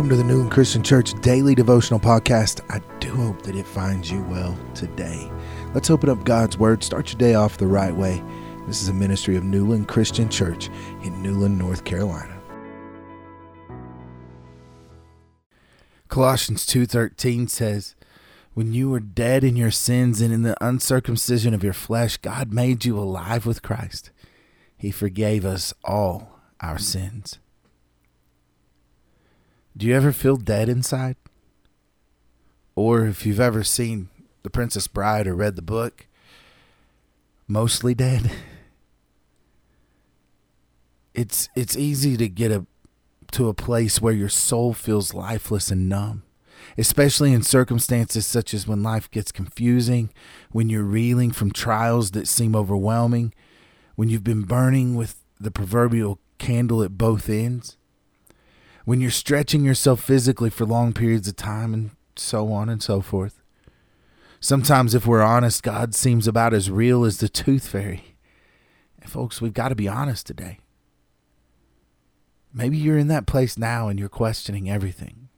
Welcome to the Newland Christian Church Daily Devotional Podcast. I do hope that it finds you well today. Let's open up God's Word. Start your day off the right way. This is a ministry of Newland Christian Church in Newland, North Carolina. Colossians 2:13 says, "When you were dead in your sins and in the uncircumcision of your flesh, God made you alive with Christ. He forgave us all our sins." Do you ever feel dead inside? Or if you've ever seen The Princess Bride or read the book, mostly dead. It's it's easy to get a to a place where your soul feels lifeless and numb, especially in circumstances such as when life gets confusing, when you're reeling from trials that seem overwhelming, when you've been burning with the proverbial candle at both ends when you're stretching yourself physically for long periods of time and so on and so forth. Sometimes, if we're honest, God seems about as real as the tooth fairy. And folks, we've got to be honest today. Maybe you're in that place now and you're questioning everything.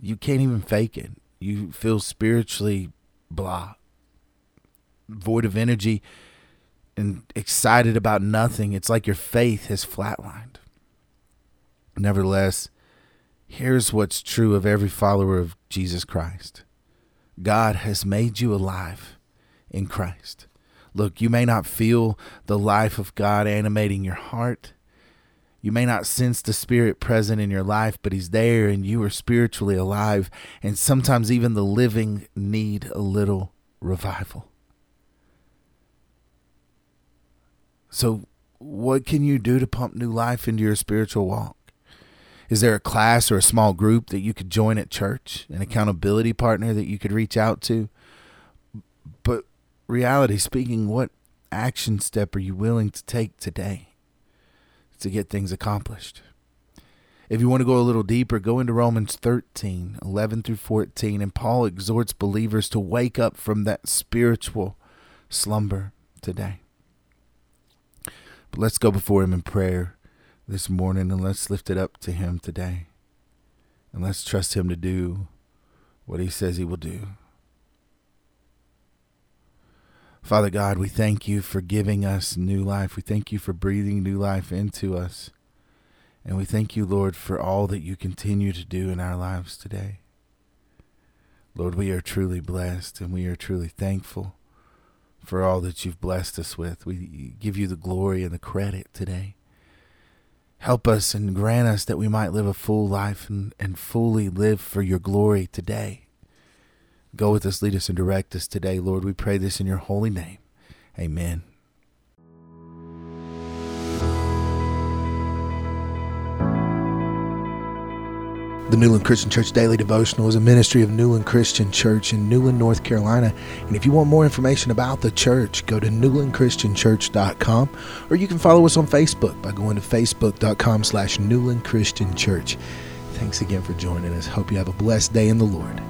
You can't even fake it. You feel spiritually blah, void of energy, and excited about nothing. It's like your faith has flatlined. Nevertheless, here's what's true of every follower of Jesus Christ God has made you alive in Christ. Look, you may not feel the life of God animating your heart. You may not sense the Spirit present in your life, but He's there and you are spiritually alive. And sometimes even the living need a little revival. So, what can you do to pump new life into your spiritual walk? Is there a class or a small group that you could join at church, an mm-hmm. accountability partner that you could reach out to? But reality speaking, what action step are you willing to take today to get things accomplished? If you want to go a little deeper, go into Romans 13, 11 through 14, and Paul exhorts believers to wake up from that spiritual slumber today. But let's go before him in prayer this morning and let's lift it up to Him today. And let's trust Him to do what He says He will do. Father God, we thank you for giving us new life. We thank you for breathing new life into us. And we thank you, Lord, for all that you continue to do in our lives today. Lord, we are truly blessed and we are truly thankful for all that you've blessed us with. We give you the glory and the credit today. Help us and grant us that we might live a full life and, and fully live for your glory today. Go with us, lead us, and direct us today, Lord. We pray this in your holy name. Amen. The Newland Christian Church Daily Devotional is a ministry of Newland Christian Church in Newland, North Carolina. And if you want more information about the church, go to newlandchristianchurch.com or you can follow us on Facebook by going to facebook.com slash Newland Christian Church. Thanks again for joining us. Hope you have a blessed day in the Lord.